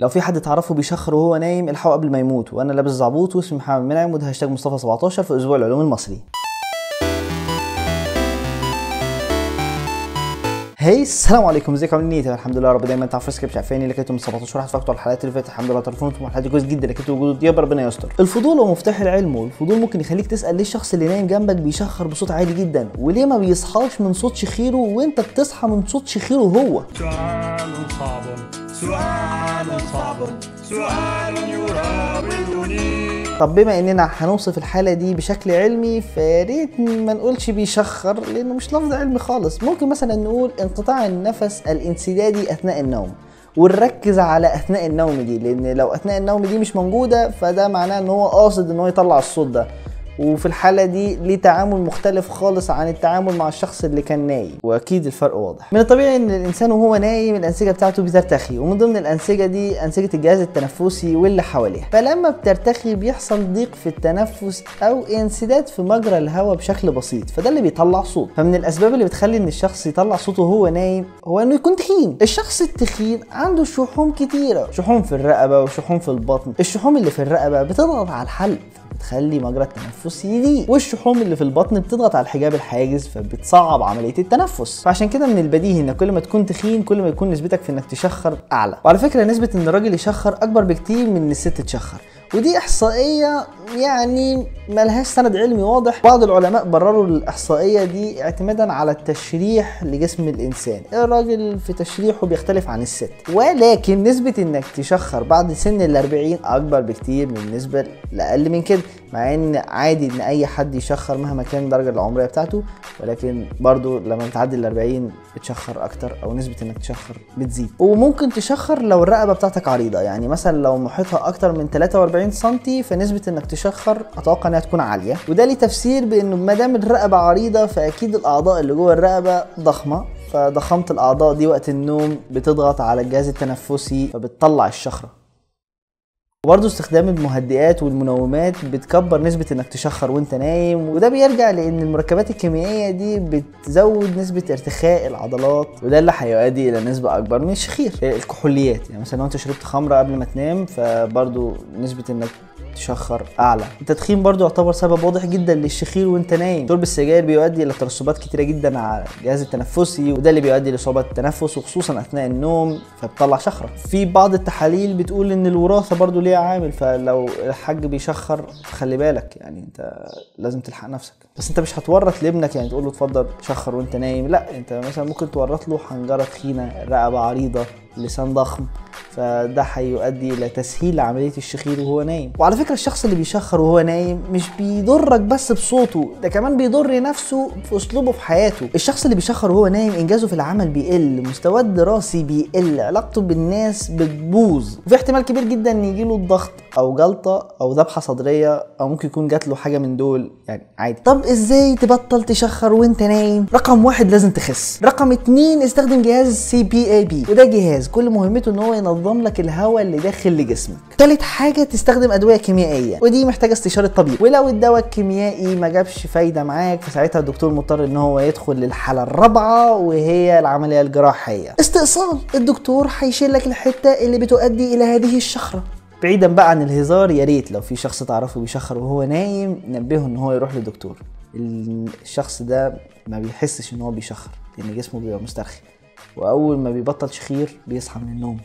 لو في حد تعرفه بيشخر وهو نايم الحقه قبل ما يموت وأنا لابس زعبوط واسمي محمد منعم وده هاشتاج مصطفى 17 في أسبوع العلوم المصري. hi السلام عليكم ازيكم؟ عاملين إيه؟ الحمد لله يا رب دايما تعرفوا سكريبت عارفيني اللي كنتوا من 17 واحد على الحلقات اللي فاتت الحمد لله تليفونكم الحلقات كويس جدا كنتوا وجود يابا ربنا يستر. الفضول هو مفتاح العلم والفضول ممكن يخليك تسأل ليه الشخص اللي نايم جنبك بيشخر بصوت عالي جدا وليه ما بيصحاش من صوت شخيره وانت بتصحى من صوت شخيره هو؟ سؤال صعب سؤال صعب سؤال يراودني طب بما اننا هنوصف الحالة دي بشكل علمي فياريت ما نقولش بيشخر لأنه مش لفظ علمي خالص. ممكن مثلا نقول انقطاع النفس الانسدادي أثناء النوم ونركز على أثناء النوم دي لأن لو أثناء النوم دي مش موجودة فده معناه إن هو قاصد إن هو يطلع الصوت ده. وفي الحالة دي ليه تعامل مختلف خالص عن التعامل مع الشخص اللي كان نايم. وأكيد الفرق واضح. من الطبيعي إن الإنسان وهو نايم الأنسجة بتاعته بترتخي ومن ضمن الأنسجة دي أنسجة الجهاز التنفسي واللي حواليها. فلما بترتخي بيحصل ضيق في التنفس أو انسداد في مجرى الهواء بشكل بسيط فده اللي بيطلع صوت. فمن الأسباب اللي بتخلي إن الشخص يطلع صوته وهو نايم هو إنه يكون تخين. الشخص التخين عنده شحوم كتيرة. شحوم في الرقبة وشحوم في البطن. الشحوم اللي في الرقبة بتضغط على الحلق. بتخلي مجرى التنفس يضيق والشحوم اللي في البطن بتضغط على الحجاب الحاجز فبتصعب عملية التنفس. فعشان كده من البديهي إن كل ما تكون تخين كل ما يكون نسبتك في إنك تشخر أعلى. وعلى فكرة نسبة إن الراجل يشخر أكبر بكتير من إن الست تشخر. ودي إحصائية يعني ملهاش سند علمي واضح. بعض العلماء برروا الإحصائية دي اعتمادا على التشريح لجسم الإنسان. الراجل في تشريحه بيختلف عن الست ولكن نسبة إنك تشخر بعد سن ال 40 أكبر بكتير من النسبة لأقل من كده مع إن عادي إن أي حد يشخر مهما كان الدرجه العمرية بتاعته ولكن برضو لما بتعدي ال 40 بتشخر أكتر أو نسبة إنك تشخر بتزيد. وممكن تشخر لو الرقبة بتاعتك عريضة يعني مثلا لو محيطها أكتر من 43 سم فنسبة إنك تشخر أتوقع إنها تكون عالية. وده ليه تفسير بإنه ما دام الرقبة عريضة فأكيد الأعضاء اللي جوه الرقبة ضخمة. فضخامة الأعضاء دي وقت النوم بتضغط على الجهاز التنفسي فبتطلع الشخرة. وبرضه استخدام المهدئات والمنومات بتكبر نسبة إنك تشخر وأنت نايم وده بيرجع لإن المركبات الكيميائية دي بتزود نسبة ارتخاء العضلات وده اللي هيؤدي إلى نسبة أكبر من الشخير الكحوليات يعني مثلا لو أنت شربت خمرة قبل ما تنام فبرضه نسبة إنك تشخر أعلى. التدخين برضو يعتبر سبب واضح جدا للشخير وأنت نايم. شرب السجاير بيؤدي إلى ترسبات كتيرة جدا على الجهاز التنفسي وده اللي بيؤدي لصعوبات التنفس وخصوصا أثناء النوم فبتطلع شخرة. في بعض التحاليل بتقول إن الوراثة برضو ليها عامل فلو الحاج بيشخر خلي بالك يعني أنت لازم تلحق نفسك. بس أنت مش هتورط لابنك يعني تقول له اتفضل شخر وأنت نايم لا أنت مثلا ممكن تورط له حنجرة تخينة رقبة عريضة. لسان ضخم فده هيؤدي إلى تسهيل عملية الشخير وهو نايم. وعلى فكرة الشخص اللي بيشخر وهو نايم مش بيضرك بس بصوته ده كمان بيضر نفسه في أسلوبه في حياته. الشخص اللي بيشخر وهو نايم إنجازه في العمل بيقل مستواه الدراسي بيقل علاقته بالناس بتبوظ. وفي احتمال كبير جدا إن يجيله الضغط أو جلطة أو ذبحة صدرية أو ممكن يكون جات له حاجة من دول يعني عادي. طب إزاي تبطل تشخر وأنت نايم؟ رقم واحد لازم تخس. رقم اتنين استخدم جهاز CPAP. وده جهاز كل مهمته إن هو ينظم لك الهواء اللي داخل لجسمك. تالت حاجة تستخدم أدوية كيميائية ودي محتاجة استشارة طبيب. ولو الدواء الكيميائي ما جابش فايدة معاك فساعتها الدكتور مضطر إن هو يدخل للحالة الرابعة وهي العملية الجراحية. استئصال الدكتور هيشيل لك الحتة اللي بتؤدي إلى هذه الشخرة. بعيدا بقى عن الهزار يا ريت لو في شخص تعرفه بيشخر وهو نايم نبهه إن هو يروح لدكتور. الشخص ده ما بيحسش إن هو بيشخر لأن جسمه بيبقى مسترخي. وأول ما بيبطل شخير بيصحى من النوم.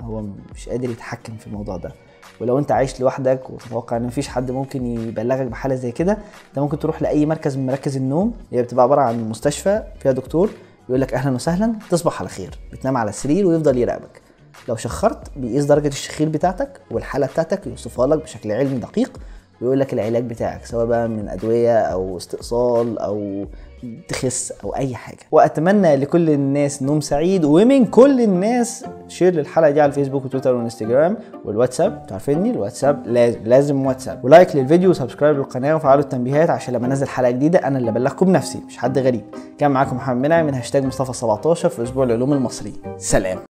هو مش قادر يتحكم في الموضوع ده. ولو أنت عايش لوحدك وتتوقع إن مفيش حد ممكن يبلغك بحالة زي كده أنت ممكن تروح لأي مركز من مراكز النوم. هي بتبقى عبارة عن مستشفى فيها دكتور يقول لك أهلا وسهلا تصبح على خير. بتنام على السرير ويفضل يراقبك. لو شخرت بيقيس درجة الشخير بتاعتك والحالة بتاعتك يوصفها لك بشكل علمي دقيق ويقول لك العلاج بتاعك سواء بقى من أدوية أو استئصال أو تخس أو أي حاجة. وأتمنى لكل الناس نوم سعيد ومن كل الناس share للحلقة دي على الفيسبوك وتويتر وانستجرام والواتساب. تعرفيني؟ الواتساب لازم لازم واتساب. و like للفيديو و subscribe للقناة وفعلوا التنبيهات عشان لما أنزل حلقة جديدة أنا اللي أبلغكم بنفسي مش حد غريب. كان معاكم محمد منعم من هاشتاج مصطفى 17 في أسبوع العلوم المصري. سلام.